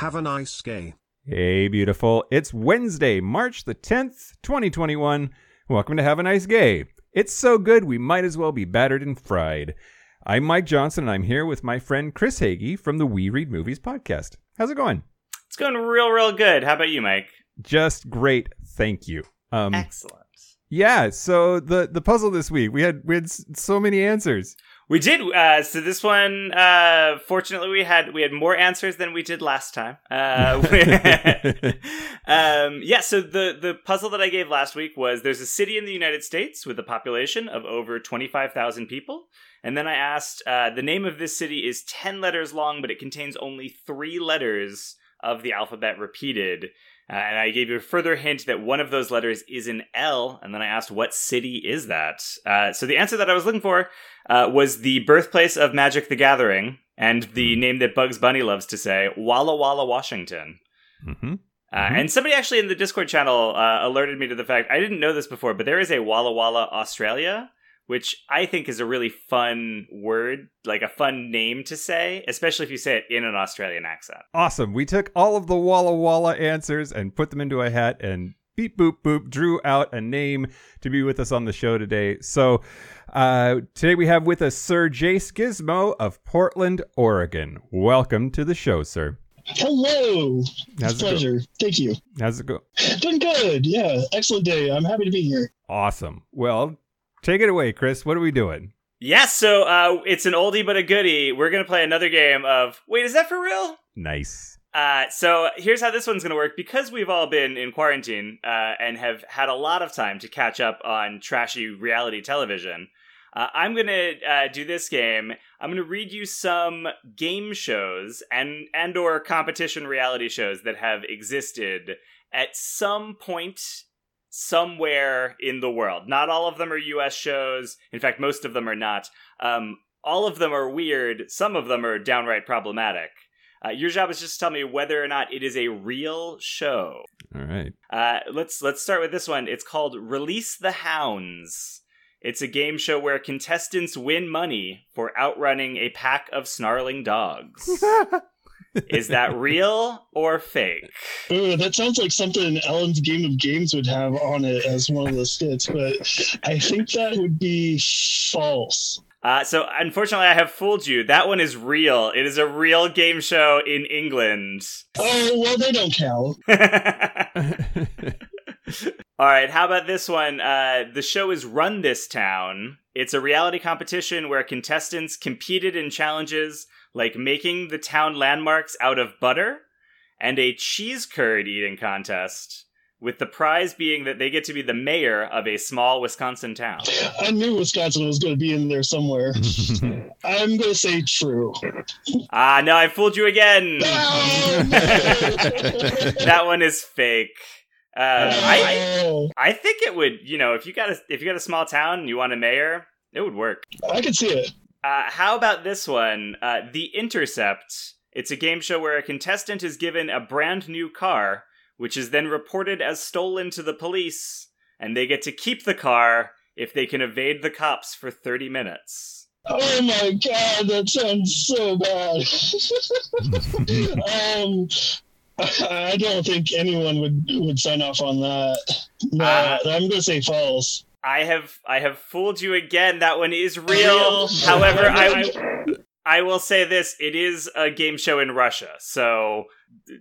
Have a nice gay. Hey, beautiful. It's Wednesday, March the 10th, 2021. Welcome to Have a Nice Gay. It's so good, we might as well be battered and fried. I'm Mike Johnson, and I'm here with my friend Chris Hagee from the We Read Movies podcast. How's it going? It's going real, real good. How about you, Mike? Just great, thank you. Um, Excellent. yeah. So the the puzzle this week, we had we had so many answers. We did. Uh, so this one, uh, fortunately, we had we had more answers than we did last time. Uh, um, yeah. So the the puzzle that I gave last week was there's a city in the United States with a population of over twenty five thousand people, and then I asked uh, the name of this city is ten letters long, but it contains only three letters of the alphabet repeated. Uh, and I gave you a further hint that one of those letters is an L, and then I asked, "What city is that?" Uh, so the answer that I was looking for uh, was the birthplace of Magic the Gathering, and the name that Bugs Bunny loves to say, Walla Walla, Washington. hmm Uh, Mhm. And somebody actually in the Discord channel uh, alerted me to the fact I didn't know this before, but there is a Walla Walla Australia, which I think is a really fun word, like a fun name to say, especially if you say it in an Australian accent. Awesome. We took all of the Walla Walla answers and put them into a hat and beep boop boop drew out a name to be with us on the show today. So uh, today we have with us Sir Jace Gizmo of Portland, Oregon. Welcome to the show, sir. Hello. How's It's it a go? pleasure. Thank you. How's it go? Doing good. Yeah. Excellent day. I'm happy to be here. Awesome. Well, take it away, Chris. What are we doing? Yes, so uh, it's an oldie but a goodie. We're going to play another game of, wait, is that for real? Nice. Uh, so here's how this one's going to work. Because we've all been in quarantine uh, and have had a lot of time to catch up on trashy reality television, uh, I'm going to uh, do this game. I'm going to read you some game shows and and or competition reality shows that have existed at some point somewhere in the world. Not all of them are U.S. shows. In fact, most of them are not. Um, all of them are weird. Some of them are downright problematic. Uh, your job is just to tell me whether or not it is a real show. All right. Uh, let's let's start with this one. It's called Release the Hounds. It's a game show where contestants win money for outrunning a pack of snarling dogs. is that real or fake? Ooh, that sounds like something Ellen's Game of Games would have on it as one of the skits, but I think that would be false. Uh, so unfortunately, I have fooled you. That one is real. It is a real game show in England. Oh, well, they don't count. All right, how about this one? Uh, the show is Run This Town. It's a reality competition where contestants competed in challenges like making the town landmarks out of butter and a cheese curd eating contest, with the prize being that they get to be the mayor of a small Wisconsin town. I knew Wisconsin was going to be in there somewhere. I'm going to say true. Ah, no, I fooled you again. That one is fake. Uh, I Oh, I think it would. You know, if you got a if you got a small town and you want a mayor, it would work. I can see it. Uh, how about this one? Uh, the Intercept. It's a game show where a contestant is given a brand new car, which is then reported as stolen to the police, and they get to keep the car if they can evade the cops for 30 minutes. Oh my god, that sounds so bad. um, I don't think anyone would would sign off on that. No, Uh, I'm going to say false. I have I have fooled you again. That one is real. However, I I will say this: it is a game show in Russia, so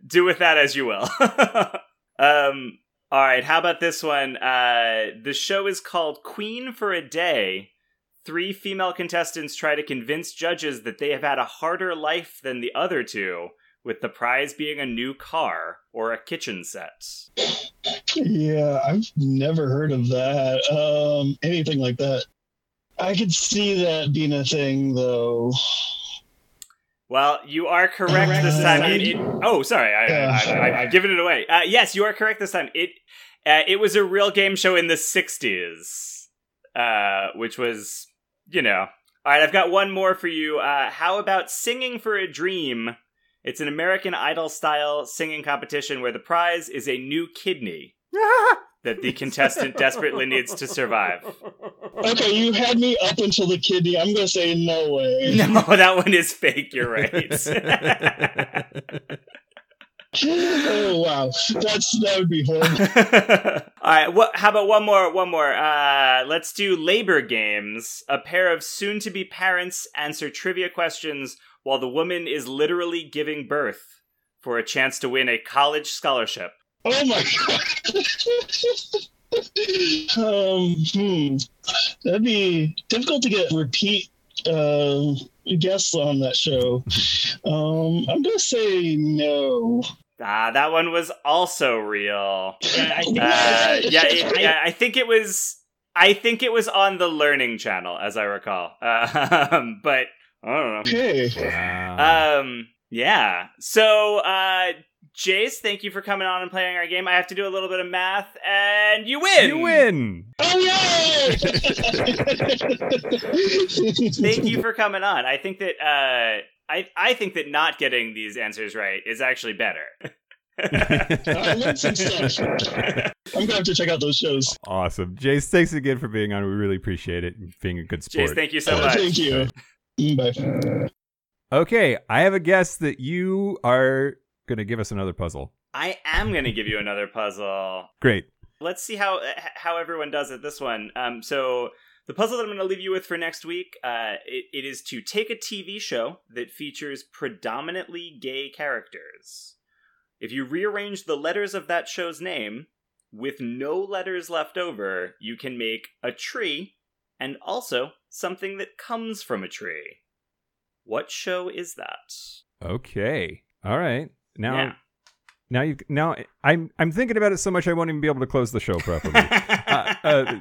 do with that as you will. um. All right. How about this one? Uh, the show is called Queen for a Day. Three female contestants try to convince judges that they have had a harder life than the other two, with the prize being a new car or a kitchen set. Yeah, I've never heard of that. Um, anything like that. I could see that being a thing, though. Well, you are correct this time. It, it, oh, sorry, I, I, I, I've given it away. Uh, yes, you are correct this time. It uh, it was a real game show in the '60s, uh, which was, you know. All right, I've got one more for you. Uh, how about "Singing for a Dream"? It's an American Idol style singing competition where the prize is a new kidney that the contestant desperately needs to survive. Okay, you had me up until the kidney. I'm going to say no way. No, that one is fake. You're right. oh wow, that's that would be horrible. All right, what how about one more one more. Uh let's do labor games. A pair of soon to be parents answer trivia questions while the woman is literally giving birth for a chance to win a college scholarship. Oh my god. um, hmm. That'd be difficult to get repeat uh, guests on that show. Um, I'm gonna say no. Ah, that one was also real. Yeah, I think Uh, yeah, it, I- yeah, I think it was. I think it was on the Learning Channel, as I recall. Um, but I don't know. Okay. Um, yeah. So, uh, Jace, thank you for coming on and playing our game. I have to do a little bit of math, and you win. you win. Oh yay! Thank you for coming on. I think that uh, I I think that not getting these answers right is actually better. I learned some stuff. I'm gonna have to check out those shows. Awesome. Jace, thanks again for being on. We really appreciate it and being a good sport. Jace, thank you so much. thank you. Bye. Okay, I have a guess that you are going to give us another puzzle. I am going to give you another puzzle. Great. let's see how how everyone does at this one. Um, so the puzzle that I'm going to leave you with for next week, uh, it, it is to take a TV show that features predominantly gay characters. If you rearrange the letters of that show's name with no letters left over, you can make a tree and also something that comes from a tree. What show is that? Okay. All right. Now, Yeah. now you now I'm I'm thinking about it so much I won't even be able to close the show properly. uh, uh,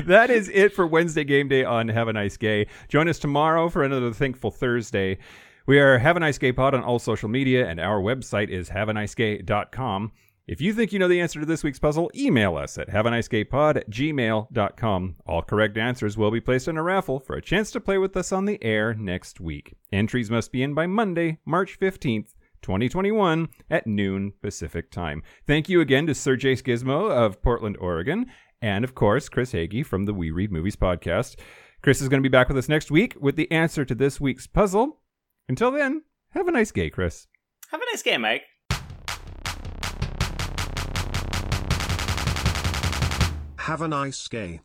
that is it for Wednesday game day on Have a Nice Gay. Join us tomorrow for another Thankful Thursday. We are Have a Nice Gay Pod on all social media, and our website is have a nice haveanicegay.com. If you think you know the answer to this week's puzzle, email us at haveanicegaypod at gmail.com. All correct answers will be placed in a raffle for a chance to play with us on the air next week. Entries must be in by Monday, March 15th, 2021 at noon Pacific time. Thank you again to Sir Jace Gizmo of Portland, Oregon, and of course, Chris Hagee from the We Read Movies podcast. Chris is going to be back with us next week with the answer to this week's puzzle. Until then, have a nice day, Chris. Have a nice game, Mike. Have a nice gay.